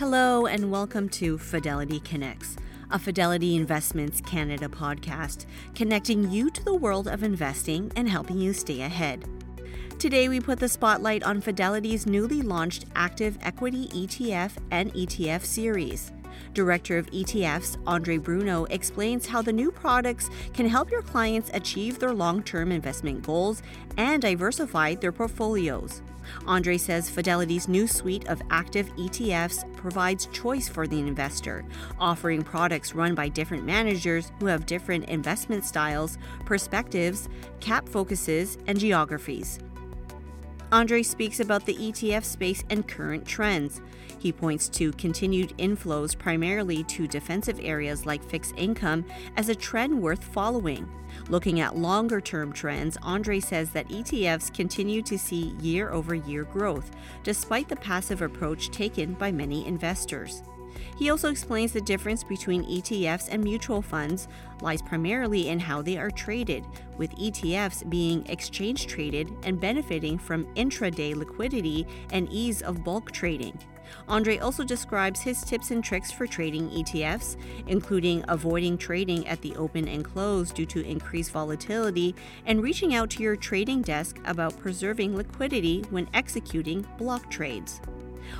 Hello, and welcome to Fidelity Connects, a Fidelity Investments Canada podcast, connecting you to the world of investing and helping you stay ahead. Today, we put the spotlight on Fidelity's newly launched active equity ETF and ETF series. Director of ETFs, Andrei Bruno, explains how the new products can help your clients achieve their long term investment goals and diversify their portfolios. Andrei says Fidelity's new suite of active ETFs provides choice for the investor, offering products run by different managers who have different investment styles, perspectives, cap focuses, and geographies. Andrei speaks about the ETF space and current trends. He points to continued inflows primarily to defensive areas like fixed income as a trend worth following. Looking at longer term trends, Andrei says that ETFs continue to see year over year growth, despite the passive approach taken by many investors. He also explains the difference between ETFs and mutual funds lies primarily in how they are traded, with ETFs being exchange traded and benefiting from intraday liquidity and ease of bulk trading. Andrei also describes his tips and tricks for trading ETFs, including avoiding trading at the open and close due to increased volatility and reaching out to your trading desk about preserving liquidity when executing block trades.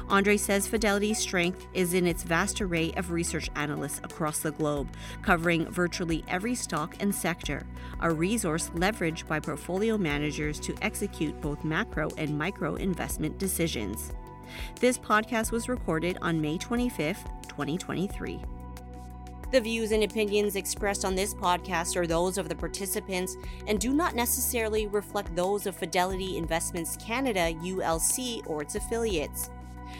Andrei says Fidelity's strength is in its vast array of research analysts across the globe, covering virtually every stock and sector, a resource leveraged by portfolio managers to execute both macro and micro investment decisions. This podcast was recorded on May 25th, 2023. The views and opinions expressed on this podcast are those of the participants and do not necessarily reflect those of Fidelity Investments Canada, ULC, or its affiliates.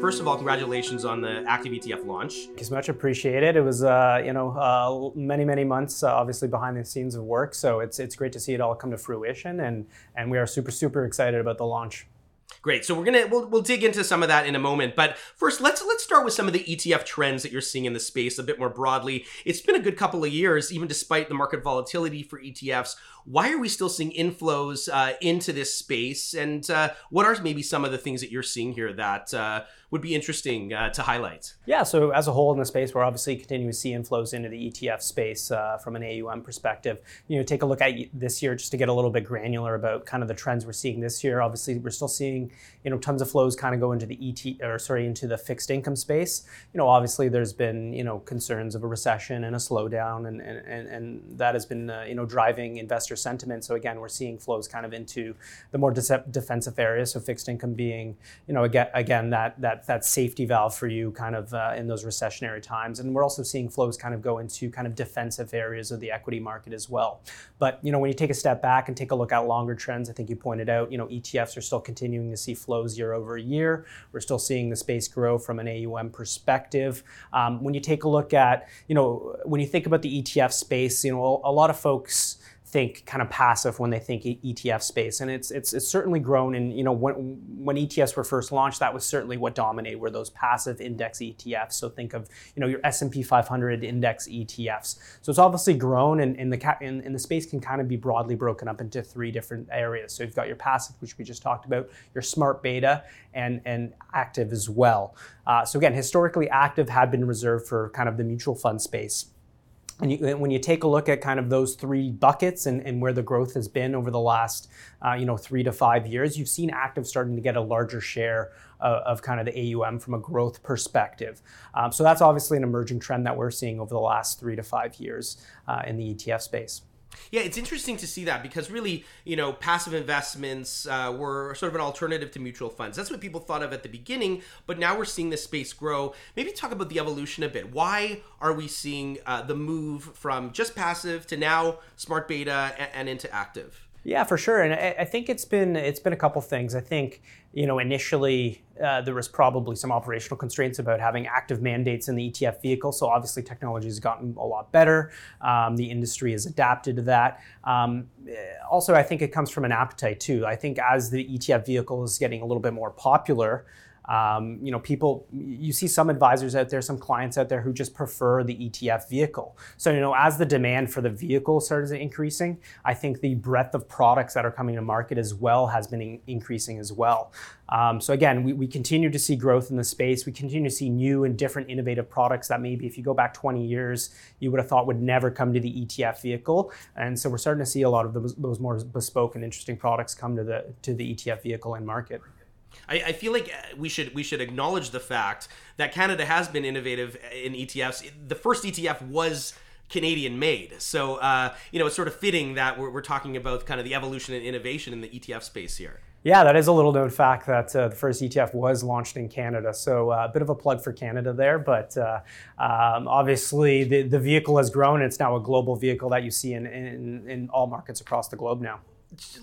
First of all, congratulations on the active ETF launch. It's much appreciated. It was, uh, you know, uh, many, many months, uh, obviously behind the scenes of work. So it's it's great to see it all come to fruition, and and we are super super excited about the launch. Great. So we're gonna we'll, we'll dig into some of that in a moment, but first let's let's start with some of the ETF trends that you're seeing in the space a bit more broadly. It's been a good couple of years, even despite the market volatility for ETFs. Why are we still seeing inflows uh, into this space, and uh, what are maybe some of the things that you're seeing here that uh, would be interesting uh, to highlight? Yeah, so as a whole in the space, we're obviously continuing to see inflows into the ETF space uh, from an AUM perspective. You know, take a look at this year just to get a little bit granular about kind of the trends we're seeing this year. Obviously, we're still seeing you know tons of flows kind of go into the ET or sorry into the fixed income space. You know, obviously there's been you know concerns of a recession and a slowdown, and and, and that has been uh, you know driving investor sentiment. So again, we're seeing flows kind of into the more de- defensive areas. So fixed income being you know again again that that that safety valve for you kind of uh, in those recessionary times. And we're also seeing flows kind of go into kind of defensive areas of the equity market as well. But you know, when you take a step back and take a look at longer trends, I think you pointed out, you know, ETFs are still continuing to see flows year over year. We're still seeing the space grow from an AUM perspective. Um, when you take a look at, you know, when you think about the ETF space, you know, a, a lot of folks think kind of passive when they think ETF space, and it's it's, it's certainly grown. And you know when when ETFs were first launched, that was certainly what dominated were those passive index ETFs. So think of you know your S and P 500 index ETFs. So it's obviously grown, and, and the and, and the space can kind of be broadly broken up into three different areas. So you've got your passive, which we just talked about, your smart beta, and and active as well. Uh, so again, historically, active had been reserved for kind of the mutual fund space. And you, when you take a look at kind of those three buckets and, and where the growth has been over the last, uh, you know, three to five years, you've seen active starting to get a larger share of, of kind of the AUM from a growth perspective. Um, so that's obviously an emerging trend that we're seeing over the last three to five years uh, in the ETF space. Yeah, it's interesting to see that because really, you know, passive investments uh, were sort of an alternative to mutual funds. That's what people thought of at the beginning, but now we're seeing this space grow. Maybe talk about the evolution a bit. Why are we seeing uh, the move from just passive to now smart beta and, and into active? Yeah, for sure, and I, I think it's been it's been a couple things. I think you know initially uh, there was probably some operational constraints about having active mandates in the ETF vehicle. So obviously technology has gotten a lot better. Um, the industry has adapted to that. Um, also, I think it comes from an appetite too. I think as the ETF vehicle is getting a little bit more popular. Um, you know, people, you see some advisors out there, some clients out there who just prefer the ETF vehicle. So, you know, as the demand for the vehicle starts increasing, I think the breadth of products that are coming to market as well has been in- increasing as well. Um, so again, we, we continue to see growth in the space. We continue to see new and different innovative products that maybe if you go back 20 years, you would have thought would never come to the ETF vehicle. And so we're starting to see a lot of those, those more bespoke and interesting products come to the to the ETF vehicle and market. I, I, feel like uh, we should we should acknowledge the fact that Canada has been innovative in ETFs. The first ETF was Canadian made, so uh, you know it's sort of fitting that we're, we're talking about kind of the evolution and innovation in the ETF space here. Yeah, that is a little known fact that uh, the first ETF was launched in Canada. So uh, a bit of a plug for Canada there, but uh, um, obviously the, the vehicle has grown. It's now a global vehicle that you see in, in, in all markets across the globe now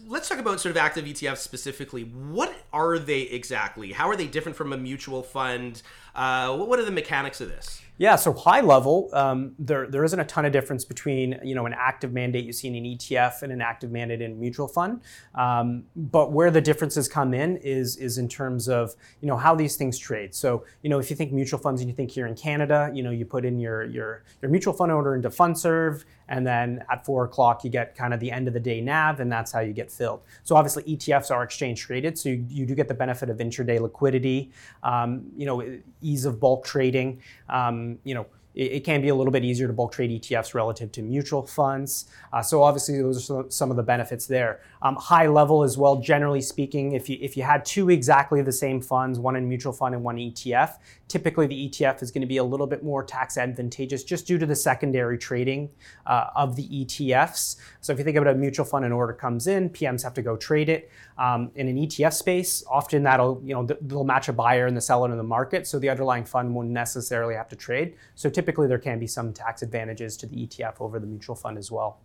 let's talk about sort of active ETFs specifically. What are they exactly? How are they different from a mutual fund? Uh, what are the mechanics of this? Yeah, so high level, um, there, there isn't a ton of difference between you know an active mandate you see in an ETF and an active mandate in a mutual fund. Um, but where the differences come in is is in terms of you know how these things trade. So you know if you think mutual funds and you think here in Canada, you know you put in your your your mutual fund order into Fundserv, and then at four o'clock you get kind of the end of the day NAV, and that's how you get filled. So obviously ETFs are exchange traded, so you, you do get the benefit of intraday liquidity, um, you know ease of bulk trading. Um, you know, it, it, can be a little bit easier to bulk trade ETFs relative to mutual funds. Uh, so obviously, those are some of the benefits there. Um, high level as well. Generally speaking, if you if you had two exactly the same funds, one in mutual fund and one ETF, typically the ETF is going to be a little bit more tax advantageous just due to the secondary trading uh, of the ETFs. So if you think about a mutual fund, an order comes in, PMs have to go trade it. Um, in an ETF space, often that'll you know they'll match a buyer and the seller in the market, so the underlying fund won't necessarily have to trade. So typically there can be some tax advantages to the ETF over the mutual fund as well.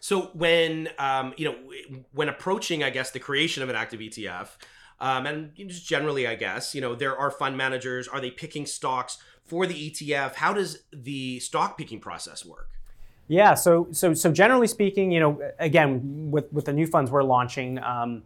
So when um, you know when approaching, I guess, the creation of an active ETF, um, and just generally, I guess, you know, there are fund managers. Are they picking stocks for the ETF? How does the stock picking process work? Yeah, so so so generally speaking, you know, again, with with the new funds we're launching, um,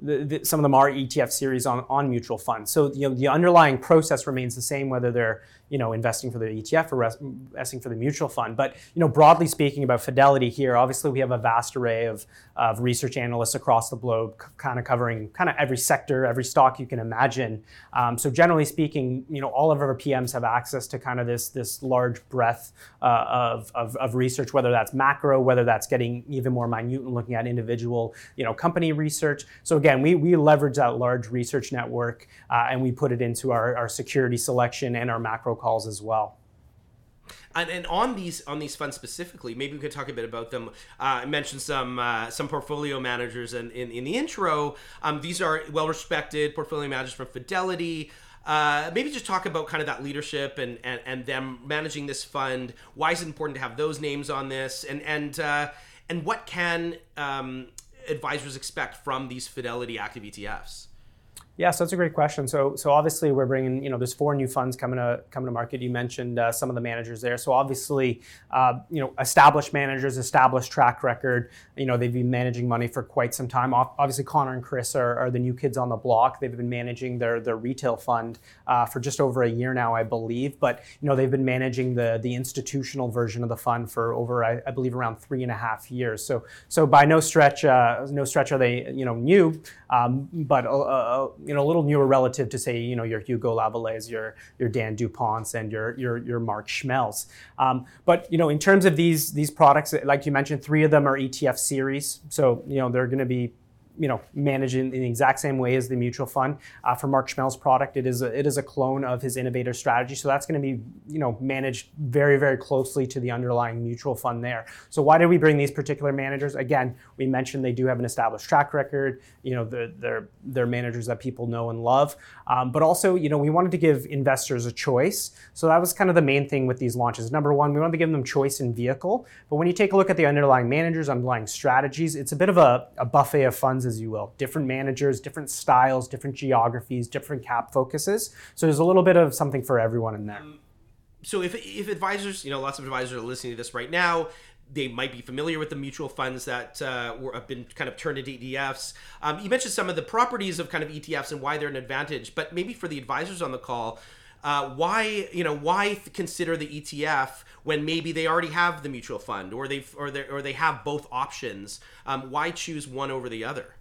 the, the, some of them are ETF series on, on mutual funds. So you know, the underlying process remains the same, whether they're you know investing for the ETF or investing for the mutual fund. But you know, broadly speaking about Fidelity here, obviously we have a vast array of, of research analysts across the globe, c- kind of covering kind of every sector, every stock you can imagine. Um, so generally speaking, you know, all of our PMs have access to kind of this this large breadth uh, of, of, of research, whether that's macro, whether that's getting even more minute and looking at individual you know company research. So again, we we leverage that large research network uh, and we put it into our, our security selection and our macro calls as well. And, and, on these on these funds specifically, maybe we could talk a bit about them. Uh, I mentioned some uh, some portfolio managers in, in, in the intro. Um, these are well respected portfolio managers from Fidelity. Uh, maybe just talk about kind of that leadership and, and, and them managing this fund. Why is it important to have those names on this? And and uh, and what can um, advisors expect from these Fidelity active ETFs? Yeah, so that's a great question. So, so obviously we're bringing, you know, there's four new funds coming to coming to market. You mentioned uh, some of the managers there. So obviously, uh, you know, established managers, established track record. You know, they've been managing money for quite some time. Obviously, Connor and Chris are, are the new kids on the block. They've been managing their their retail fund uh, for just over a year now, I believe. But you know, they've been managing the the institutional version of the fund for over, I, I believe, around three and a half years. So, so by no stretch, uh, no stretch are they, you know, new, um, but uh, uh, you know, a little newer relative to say, you know, your Hugo Lavallées, your your Dan Duponts, and your your your Mark Schmehls. Um, but you know, in terms of these these products, like you mentioned, three of them are ETF series, so you know they're going to be you know managed in, the exact same way as the mutual fund. Uh, for Mark Schmehl's product, it is a, it is a clone of his innovator strategy, so that's going to be you know managed very very closely to the underlying mutual fund there. So why did we bring these particular managers? Again, we mentioned they do have an established track record. You know they're they're, they're managers that people know and love, um, but also you know we wanted to give investors a choice. So that was kind of the main thing with these launches. Number one, we wanted to give them choice in vehicle, but when you take a look at the underlying managers, underlying strategies, it's a bit of a, a buffet of funds, as you will. Different managers, different styles, different geographies, different cap focuses. So there's a little bit of something for everyone in there. Um, so if, if advisors, you know, lots of advisors are listening to this right now, they might be familiar with the mutual funds that uh, were, have been kind of turned into ETFs. Um, you mentioned some of the properties of kind of ETFs and why they're an advantage, but maybe for the advisors on the call, uh, why you know why consider the ETF when maybe they already have the mutual fund or they or they or they have both options? Um, why choose one over the other?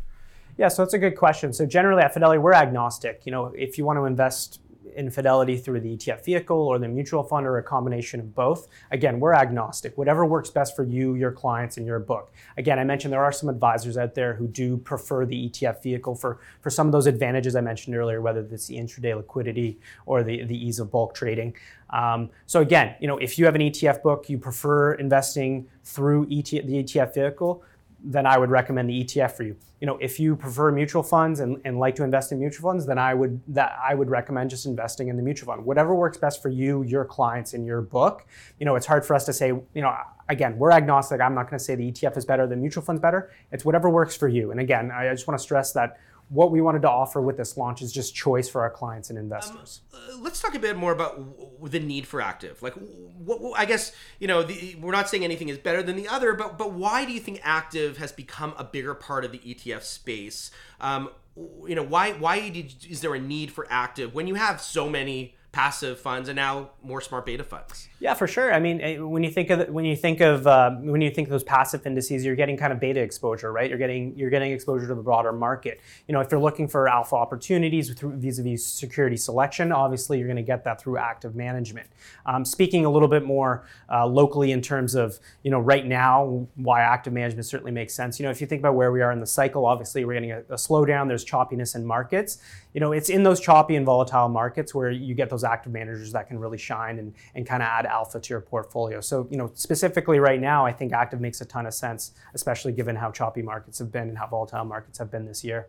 Yeah, so that's a good question. So generally at Fidelity, we're agnostic. You know, if you want to invest in Fidelity through the ETF vehicle or the mutual fund or a combination of both. Again, we're agnostic. Whatever works best for you, your clients, and your book. Again, I mentioned there are some advisors out there who do prefer the ETF vehicle for, for some of those advantages I mentioned earlier, whether it's the intraday liquidity or the, the ease of bulk trading. Um, so again, you know, if you have an ETF book, you prefer investing through ETF, the ETF vehicle, then I would recommend the ETF for you. You know, if you prefer mutual funds and, and like to invest in mutual funds, then I would that I would recommend just investing in the mutual fund. Whatever works best for you, your clients, in your book. You know, it's hard for us to say, you know, again, we're agnostic. I'm not going to say the ETF is better, the mutual fund's better. It's whatever works for you. And again, I just want to stress that what we wanted to offer with this launch is just choice for our clients and investors. Um, uh, let's talk a bit more about w- the need for active. Like, what, what, I guess you know, the, we're not saying anything is better than the other, but but why do you think active has become a bigger part of the ETF space? Um, you know, why why did, is there a need for active when you have so many passive funds and now more smart beta funds. Yeah, for sure. I mean, eh, when you think of when you think of uh, when you think of those passive indices, you're getting kind of beta exposure, right? You're getting you're getting exposure to the broader market. You know, if you're looking for alpha opportunities through vis-a-vis security selection, obviously you're going to get that through active management. Um, speaking a little bit more uh, locally in terms of you know right now why active management certainly makes sense. You know, if you think about where we are in the cycle, obviously we're getting a, a slowdown. There's choppiness in markets. You know, it's in those choppy and volatile markets where you get those those active managers that can really shine and, and kind of add alpha to your portfolio. So, you know, specifically right now, I think active makes a ton of sense, especially given how choppy markets have been and how volatile markets have been this year.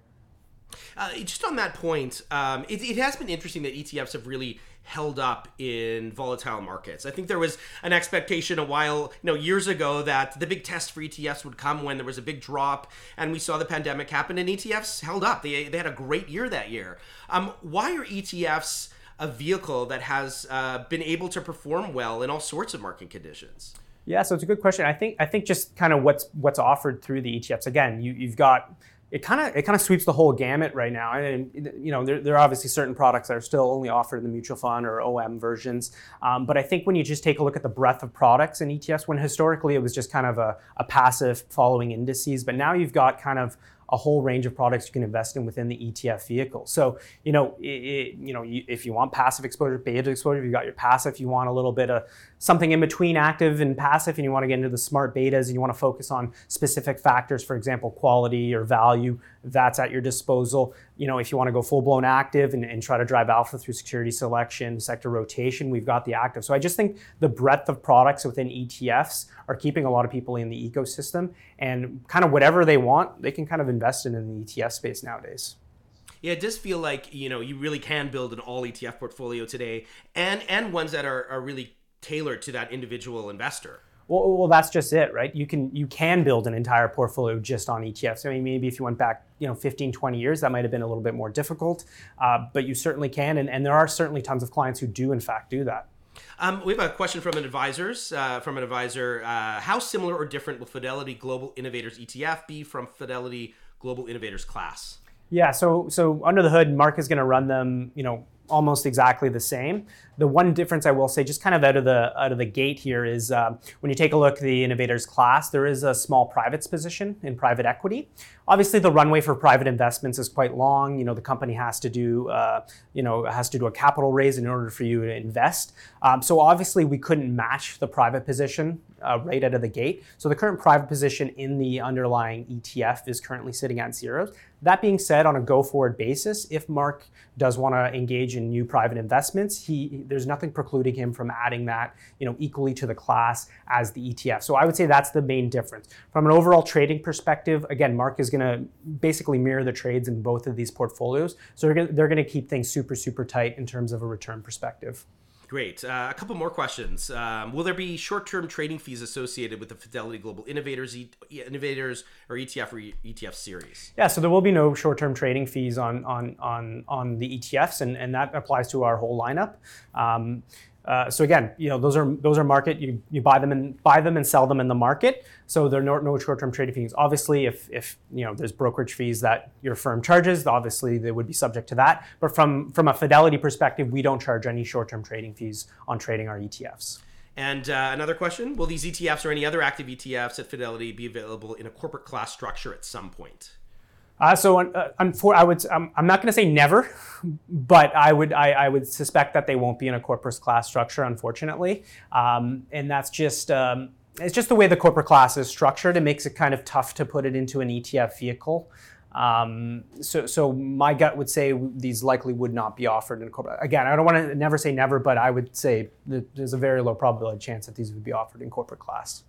Uh, just on that point, um, it, it, has been interesting that ETFs have really held up in volatile markets. I think there was an expectation a while, you know, years ago that the big test for ETFs would come when there was a big drop, and we saw the pandemic happen, and ETFs held up. They, they had a great year that year. Um, why are ETFs a vehicle that has uh, been able to perform well in all sorts of market conditions? Yeah, so it's a good question. I think I think just kind of what's what's offered through the ETFs. Again, you, you've got it kind of it kind of sweeps the whole gamut right now. And you know, there, there, are obviously certain products that are still only offered in the mutual fund or OM versions. Um, but I think when you just take a look at the breadth of products in ETFs, when historically it was just kind of a, a passive following indices, but now you've got kind of a whole range of products you can invest in within the ETF vehicle. So, you know, it, you know, if you want passive exposure, beta exposure, you've got your passive. You want a little bit of something in between active and passive, and you want to get into the smart betas, and you want to focus on specific factors, for example, quality or value. That's at your disposal. You know, if you want to go full blown active and, and try to drive alpha through security selection, sector rotation, we've got the active. So I just think the breadth of products within ETFs are keeping a lot of people in the ecosystem, and kind of whatever they want, they can kind of invest in in the ETF space nowadays. Yeah, it does feel like you know you really can build an all ETF portfolio today, and and ones that are, are really tailored to that individual investor. Well, well, that's just it, right? You can you can build an entire portfolio just on ETFs. I mean, maybe if you went back, you know, 15, 20 years, that might have been a little bit more difficult, uh, but you certainly can, and, and there are certainly tons of clients who do in fact do that. Um, we have a question from an advisor's uh, from an advisor. Uh, how similar or different will Fidelity Global Innovators ETF be from Fidelity Global Innovators class? Yeah, so so under the hood, Mark is going to run them, you know, almost exactly the same. The one difference I will say, just kind of out of the out of the gate here, is um, when you take a look at the innovators class, there is a small privates position in private equity. Obviously, the runway for private investments is quite long. You know, the company has to do uh, you know has to do a capital raise in order for you to invest. Um, so obviously, we couldn't match the private position uh, right out of the gate. So the current private position in the underlying ETF is currently sitting at zeros. That being said, on a go-forward basis, if Mark does want to engage in new private investments, he there's nothing precluding him from adding that, you know, equally to the class as the ETF. So I would say that's the main difference. From an overall trading perspective, again, Mark is going to basically mirror the trades in both of these portfolios. So they're going to keep things super super tight in terms of a return perspective. Great. Uh, a couple more questions. Um, will there be short-term trading fees associated with the Fidelity Global Innovators, e- Innovators, or ETF or ETF series? Yeah, so there will be no short-term trading fees on on on on the ETFs, and, and that applies to our whole lineup. Um, uh, so again, you know, those are those are market. You, you buy them and buy them and sell them in the market. So there are no, no short-term trading fees. Obviously, if if you know there's brokerage fees that your firm charges, obviously they would be subject to that. But from from a Fidelity perspective, we don't charge any short-term trading fees on trading our ETFs. And uh, another question: Will these ETFs or any other active ETFs at Fidelity be available in a corporate class structure at some point? Uh, so, uh, I would. Um, I'm not going to say never, but I would. I, I, would suspect that they won't be in a corporate class structure, unfortunately. Um, and that's just. Um, it's just the way the corporate class is structured. It makes it kind of tough to put it into an ETF vehicle. Um, so, so my gut would say these likely would not be offered in corporate. Again, I don't want to never say never, but I would say there's a very low probability chance that these would be offered in corporate class.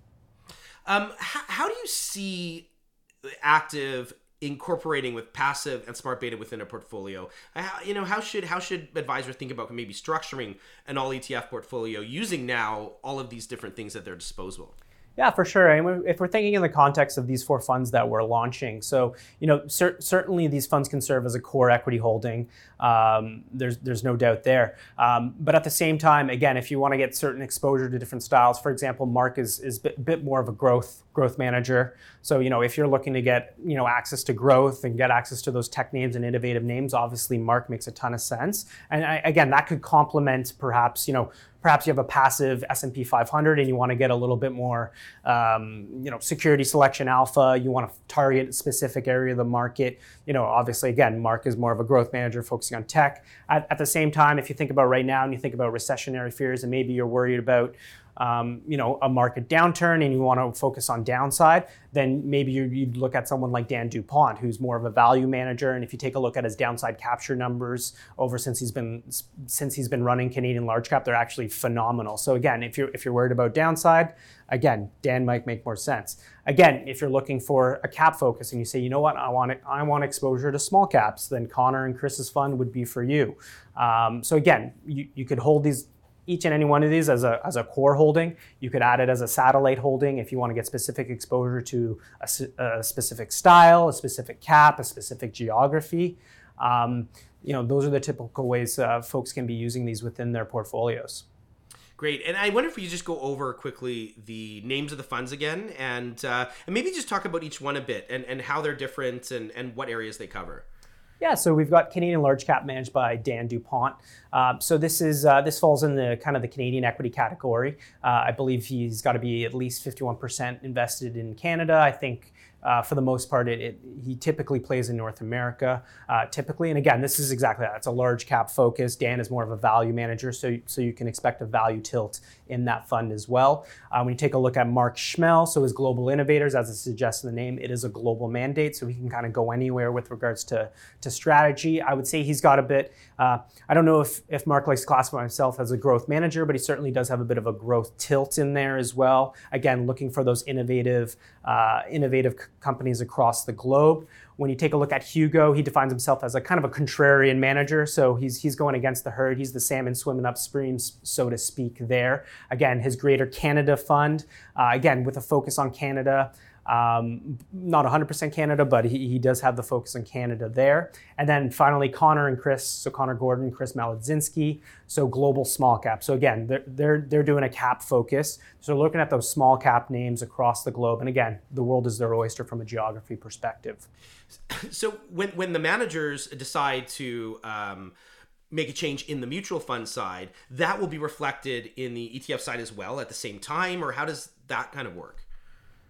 Um, how, how do you see active incorporating with passive and smart beta within a portfolio. Uh, you know how should how should advisors think about maybe structuring an all etf portfolio using now all of these different things at their disposal yeah, for sure. And if we're thinking in the context of these four funds that we're launching, so you know cer- certainly these funds can serve as a core equity holding. Um, there's there's no doubt there. Um, but at the same time, again, if you want to get certain exposure to different styles, for example, Mark is is a bit, bit more of a growth growth manager. So you know if you're looking to get you know access to growth and get access to those tech names and innovative names, obviously Mark makes a ton of sense. And I, again, that could complement perhaps you know perhaps you have a passive S&P 500 and you want to get a little bit more, um, you know, security selection alpha. You want to target a specific area of the market. You know, obviously, again, Mark is more of a growth manager focusing on tech. At, at the same time, if you think about right now and you think about recessionary fears and maybe you're worried about um, you know, a market downturn and you want to focus on downside, then maybe you'd look at someone like Dan Dupont, who's more of a value manager. And if you take a look at his downside capture numbers over since he's been since he's been running Canadian large cap, they're actually phenomenal. So again, if you're if you're worried about downside, again, Dan might make more sense. Again, if you're looking for a cap focus and you say, you know what, I want it, I want exposure to small caps, then Connor and Chris's fund would be for you. Um, so again, you, you could hold these each and any one of these as a, as a core holding. You could add it as a satellite holding if you want to get specific exposure to a, a specific style, a specific cap, a specific geography. Um, you know, those are the typical ways uh, folks can be using these within their portfolios. Great, and I wonder if you just go over quickly the names of the funds again, and uh, and maybe just talk about each one a bit and, and how they're different and, and what areas they cover. Yeah, so we've got Canadian Large Cap managed by Dan Dupont. Uh, so this is uh, this falls in the kind of the Canadian equity category. Uh, I believe he's got to be at least 51% invested in Canada. I think uh, for the most part, it, it, he typically plays in North America. Uh, typically, and again, this is exactly that. It's a large cap focus. Dan is more of a value manager, so so you can expect a value tilt in that fund as well. Uh, when you take a look at Mark Schmehl, so his Global Innovators, as it suggests in the name, it is a global mandate, so he can kind of go anywhere with regards to to strategy. I would say he's got a bit. Uh, I don't know if if Mark likes to classify himself as a growth manager, but he certainly does have a bit of a growth tilt in there as well. Again, looking for those innovative uh, innovative companies across the globe. When you take a look at Hugo, he defines himself as a kind of a contrarian manager. So he's, he's going against the herd. He's the salmon swimming upstream, so to speak, there. Again, his Greater Canada Fund, uh, again, with a focus on Canada. Um, not 100% Canada, but he, he does have the focus on Canada there. And then finally, Connor and Chris, so Connor Gordon, Chris Maludzinski, so global small cap. So again, they're, they're, they're doing a cap focus. So looking at those small cap names across the globe. And again, the world is their oyster from a geography perspective. So when, when the managers decide to um, make a change in the mutual fund side, that will be reflected in the ETF side as well at the same time, or how does that kind of work?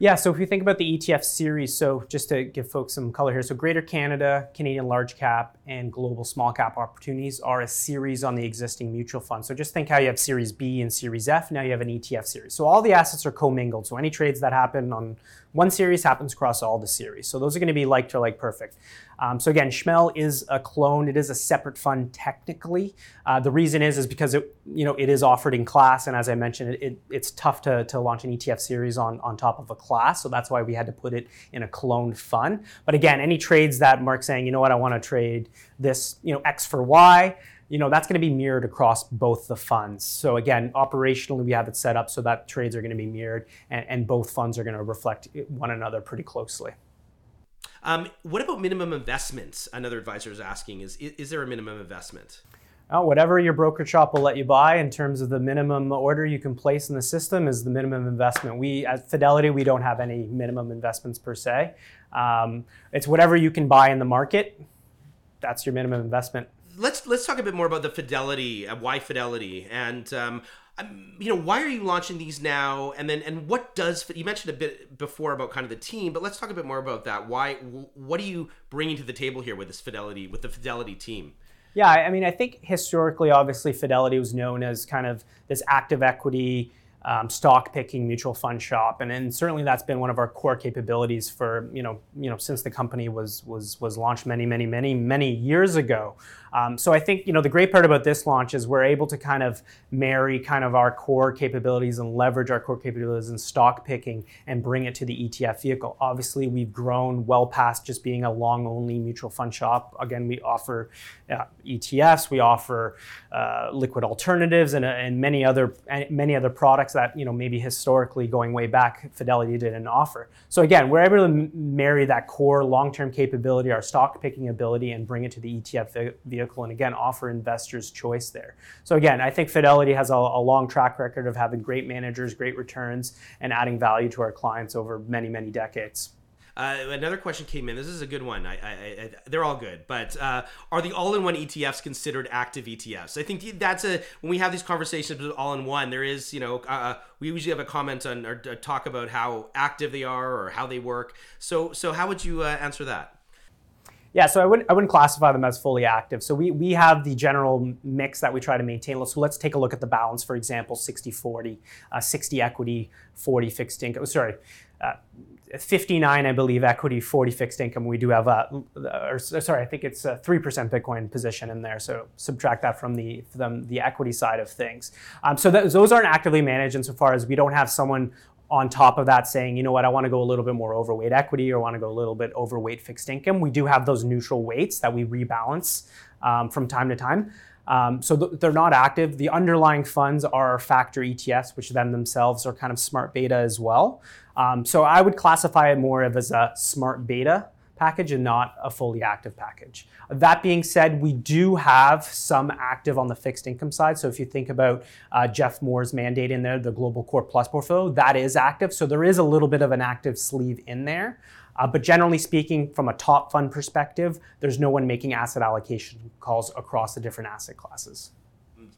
Yeah, so if you think about the ETF series, so just to give folks some color here, so Greater Canada, Canadian Large Cap, and Global Small Cap Opportunities are a series on the existing mutual fund. So just think how you have Series B and Series F, now you have an ETF series. So all the assets are commingled. So any trades that happen on one series happens across all the series. So those are going to be like to like perfect. Um, so again, Schmehl is a clone. It is a separate fund technically. Uh, the reason is is because it you know it is offered in class, and as I mentioned, it, it, it's tough to, to launch an ETF series on on top of a class. So that's why we had to put it in a cloned fund. But again, any trades that Mark's saying, you know what, I want to trade this you know X for Y you know that's going to be mirrored across both the funds so again operationally we have it set up so that trades are going to be mirrored and, and both funds are going to reflect one another pretty closely um, what about minimum investments? Another advisor is asking: Is is there a minimum investment? Oh, whatever your broker shop will let you buy in terms of the minimum order you can place in the system is the minimum investment. We at Fidelity we don't have any minimum investments per se. Um, it's whatever you can buy in the market. That's your minimum investment. Let's let's talk a bit more about the Fidelity. Uh, why Fidelity? And um, you know why are you launching these now and then and what does you mentioned a bit before about kind of the team but let's talk a bit more about that why what are you bringing to the table here with this fidelity with the fidelity team yeah i mean i think historically obviously fidelity was known as kind of this active equity um, stock picking mutual fund shop, and, and certainly that's been one of our core capabilities for you know you know since the company was was was launched many many many many years ago. Um, so I think you know the great part about this launch is we're able to kind of marry kind of our core capabilities and leverage our core capabilities in stock picking and bring it to the ETF vehicle. Obviously, we've grown well past just being a long only mutual fund shop. Again, we offer uh, ETFs, we offer uh, liquid alternatives, and, uh, and many other many other products that you know maybe historically going way back Fidelity didn't offer. So again, we're able to marry that core long term capability, our stock picking ability, and bring it to the ETF vehicle vehicle and again offer investors choice there. So again, I think Fidelity has a, a, long track record of having great managers, great returns, and adding value to our clients over many, many decades. Uh, another question came in. This is a good one. I, I, I, they're all good, but uh, are the all-in-one ETFs considered active ETFs? I think that's a when we have these conversations with all-in-one, there is you know uh, we usually have a comment on or talk about how active they are or how they work. So so how would you uh, answer that? Yeah, so I wouldn't, I wouldn't classify them as fully active. So we, we have the general mix that we try to maintain. So let's take a look at the balance, for example, 60 40, uh, 60 equity, 40 fixed income. Sorry, uh, 59, I believe, equity, 40 fixed income. We do have a, or sorry, I think it's a 3% Bitcoin position in there. So subtract that from the from the equity side of things. Um, so that, those aren't actively managed insofar as we don't have someone on top of that saying, you know what, I want to go a little bit more overweight equity or want to go a little bit overweight fixed income. We do have those neutral weights that we rebalance um, from time to time. Um, so th- they're not active. The underlying funds are factor ETFs, which then themselves are kind of smart beta as well. Um, so I would classify it more of as a smart beta package and not a fully active package. That being said, we do have some active on the fixed income side. So if you think about uh, Jeff Moore's mandate in there, the Global Core Plus portfolio, that is active. So there is a little bit of an active sleeve in there. Uh, but generally speaking, from a top fund perspective, there's no one making asset allocation calls across the different asset classes.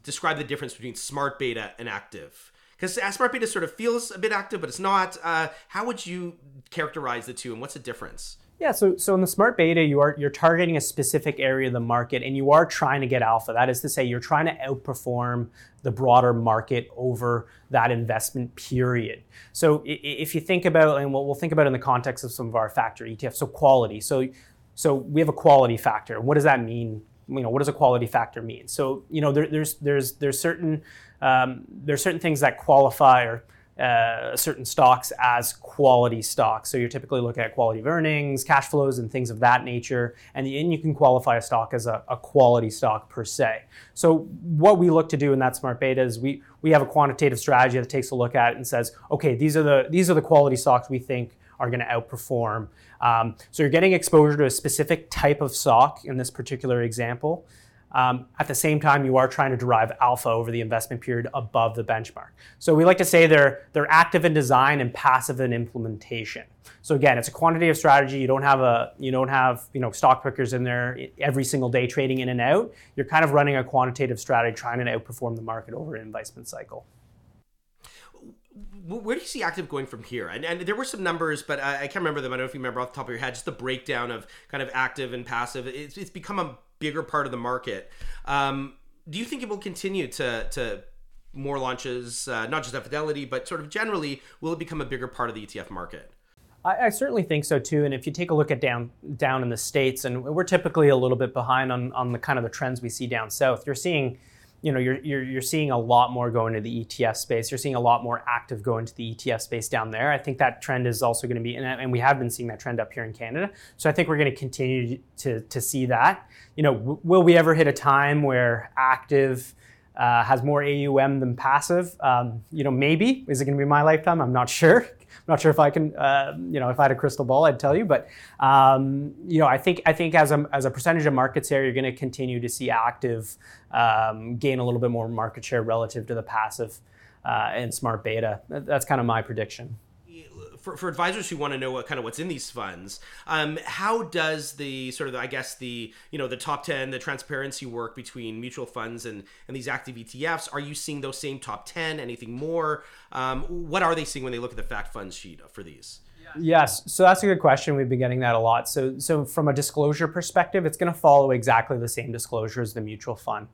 Describe the difference between smart beta and active because smart beta sort of feels a bit active, but it's not. Uh, how would you characterize the two, and what's the difference? Yeah, so so in the smart beta, you are you're targeting a specific area of the market, and you are trying to get alpha. That is to say, you're trying to outperform the broader market over that investment period. So if you think about, and we'll, we'll think about in the context of some of our factor ETFs, so quality. So so we have a quality factor. What does that mean? You know, what does a quality factor mean? So you know, there, there's there's there's certain um, there's certain things that qualify or uh, certain stocks as quality stocks. So you're typically looking at quality of earnings, cash flows, and things of that nature. And, and you can qualify a stock as a, a, quality stock per se. So what we look to do in that smart beta is we we have a quantitative strategy that takes a look at it and says, okay, these are the these are the quality stocks we think are going to outperform. Um, so you're getting exposure to a specific type of stock in this particular example. Um, at the same time, you are trying to derive alpha over the investment period above the benchmark. So we like to say they're they're active in design and passive in implementation. So again, it's a quantitative strategy. You don't have a you don't have you know stock pickers in there every single day trading in and out. You're kind of running a quantitative strategy, trying to outperform the market over an investment cycle where do you see active going from here? And, and there were some numbers, but I, I, can't remember them. I don't know if you remember off the top of your head, just the breakdown of kind of active and passive. It's, it's become a bigger part of the market. Um, do you think it will continue to to more launches, uh, not just at Fidelity, but sort of generally, will it become a bigger part of the ETF market? I, I, certainly think so too. And if you take a look at down down in the states, and we're typically a little bit behind on on the kind of the trends we see down south. You're seeing you know you're, you're, you're seeing a lot more go into the ETF space. You're seeing a lot more active go into the ETF space down there. I think that trend is also going to be, and we have been seeing that trend up here in Canada. So I think we're going to continue to, to see that. You know, w- will we ever hit a time where active uh, has more AUM than passive? Um, you know, maybe. Is it going to be my lifetime? I'm not sure. I'm not sure if I can, uh, you know, if I had a crystal ball, I'd tell you. But um, you know, I think I think as a as a percentage of market share, you're going to continue to see active um, gain a little bit more market share relative to the passive uh, and smart beta. That's kind of my prediction for, for advisors who want to know what kind of what's in these funds, um, how does the sort of I guess the you know the top ten, the transparency work between mutual funds and and these active ETFs? Are you seeing those same top ten? Anything more? Um, what are they seeing when they look at the fact funds sheet for these? Yes, so that's a good question. We've been getting that a lot. So, so from a disclosure perspective, it's going to follow exactly the same disclosure as the mutual fund.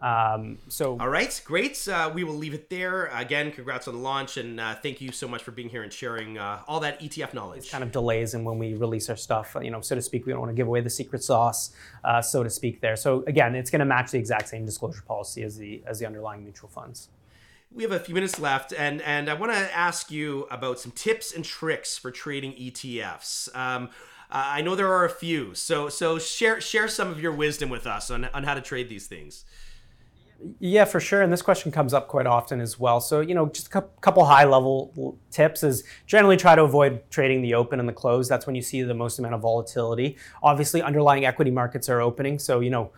Um, so, all right, great. Uh, we will leave it there. Again, congrats on the launch, and uh, thank you so much for being here and sharing uh, all that ETF knowledge. It's kind of delays in when we release our stuff, you know, so to speak. We don't want to give away the secret sauce, uh, so to speak. There. So again, it's going to match the exact same disclosure policy as the as the underlying mutual funds. We have a few minutes left, and and I want to ask you about some tips and tricks for trading ETFs. Um, I know there are a few, so so share share some of your wisdom with us on on how to trade these things. Yeah, for sure. And this question comes up quite often as well. So, you know, just a couple high level tips is generally try to avoid trading the open and the close. That's when you see the most amount of volatility. Obviously, underlying equity markets are opening. So, you know,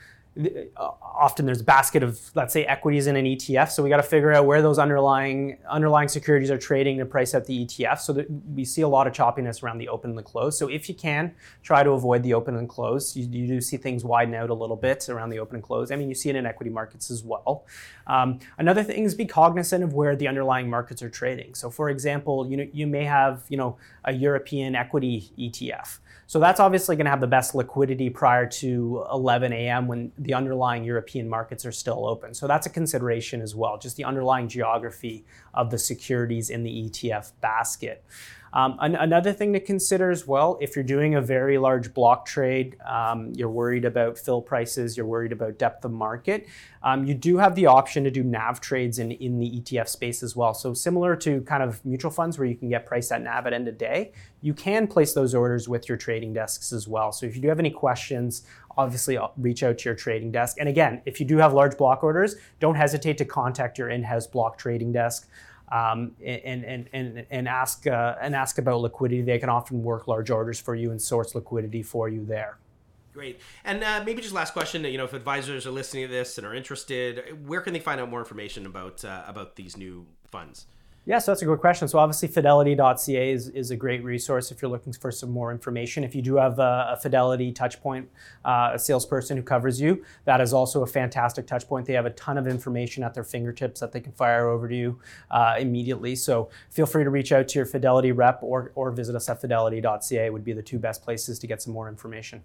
often there's a basket of let's say equities in an ETF so we got to figure out where those underlying underlying securities are trading to price out the ETF so that we see a lot of choppiness around the open and the close. So if you can try to avoid the open and close. You, you do see things widen out a little bit around the open and close. I mean you see it in equity markets as well. Um, another thing is be cognizant of where the underlying markets are trading. So for example you know you may have you know a European equity ETF so that's obviously going to have the best liquidity prior to 11 a.m. when the underlying European markets are still open. So that's a consideration as well, just the underlying geography of the securities in the ETF basket. Um, an- another thing to consider as well, if you're doing a very large block trade, um, you're worried about fill prices, you're worried about depth of market, um, you do have the option to do NAV trades in, in the ETF space as well. So similar to kind of mutual funds where you can get priced at NAV at end of day, you can place those orders with your trading desks as well. So if you do have any questions, obviously uh, reach out to your trading desk. And again, if you do have large block orders, don't hesitate to contact your in-house block trading desk um, and, and, and, and, ask, uh, and ask about liquidity. They can often work large orders for you and source liquidity for you there. Great. And uh, maybe just last question, you know, if advisors are listening to this and are interested, where can they find out more information about, uh, about these new funds? Yeah, so that's a good question. So obviously fidelity.ca is, is a great resource if you're looking for some more information. If you do have a, a Fidelity touchpoint, uh, a salesperson who covers you, that is also a fantastic touchpoint. They have a ton of information at their fingertips that they can fire over to you uh, immediately. So feel free to reach out to your Fidelity rep or, or visit us at fidelity.ca would be the two best places to get some more information.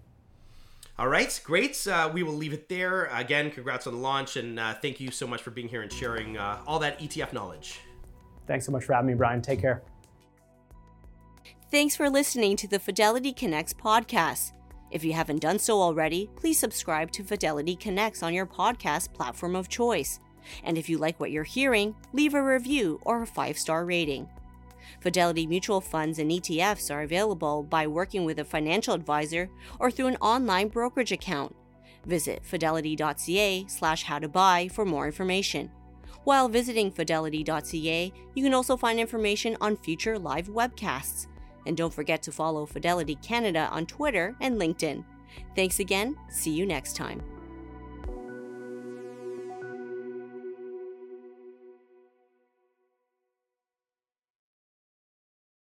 All right, great. Uh, we will leave it there. Again, congrats on the launch, and uh, thank you so much for being here and sharing uh, all that ETF knowledge. Thanks so much for having me, Brian. Take care. Thanks for listening to the Fidelity Connects podcast. If you haven't done so already, please subscribe to Fidelity Connects on your podcast platform of choice. And if you like what you're hearing, leave a review or a five star rating. Fidelity mutual funds and ETFs are available by working with a financial advisor or through an online brokerage account. Visit fidelity.ca slash how to buy for more information. While visiting fidelity.ca, you can also find information on future live webcasts. And don't forget to follow Fidelity Canada on Twitter and LinkedIn. Thanks again. See you next time.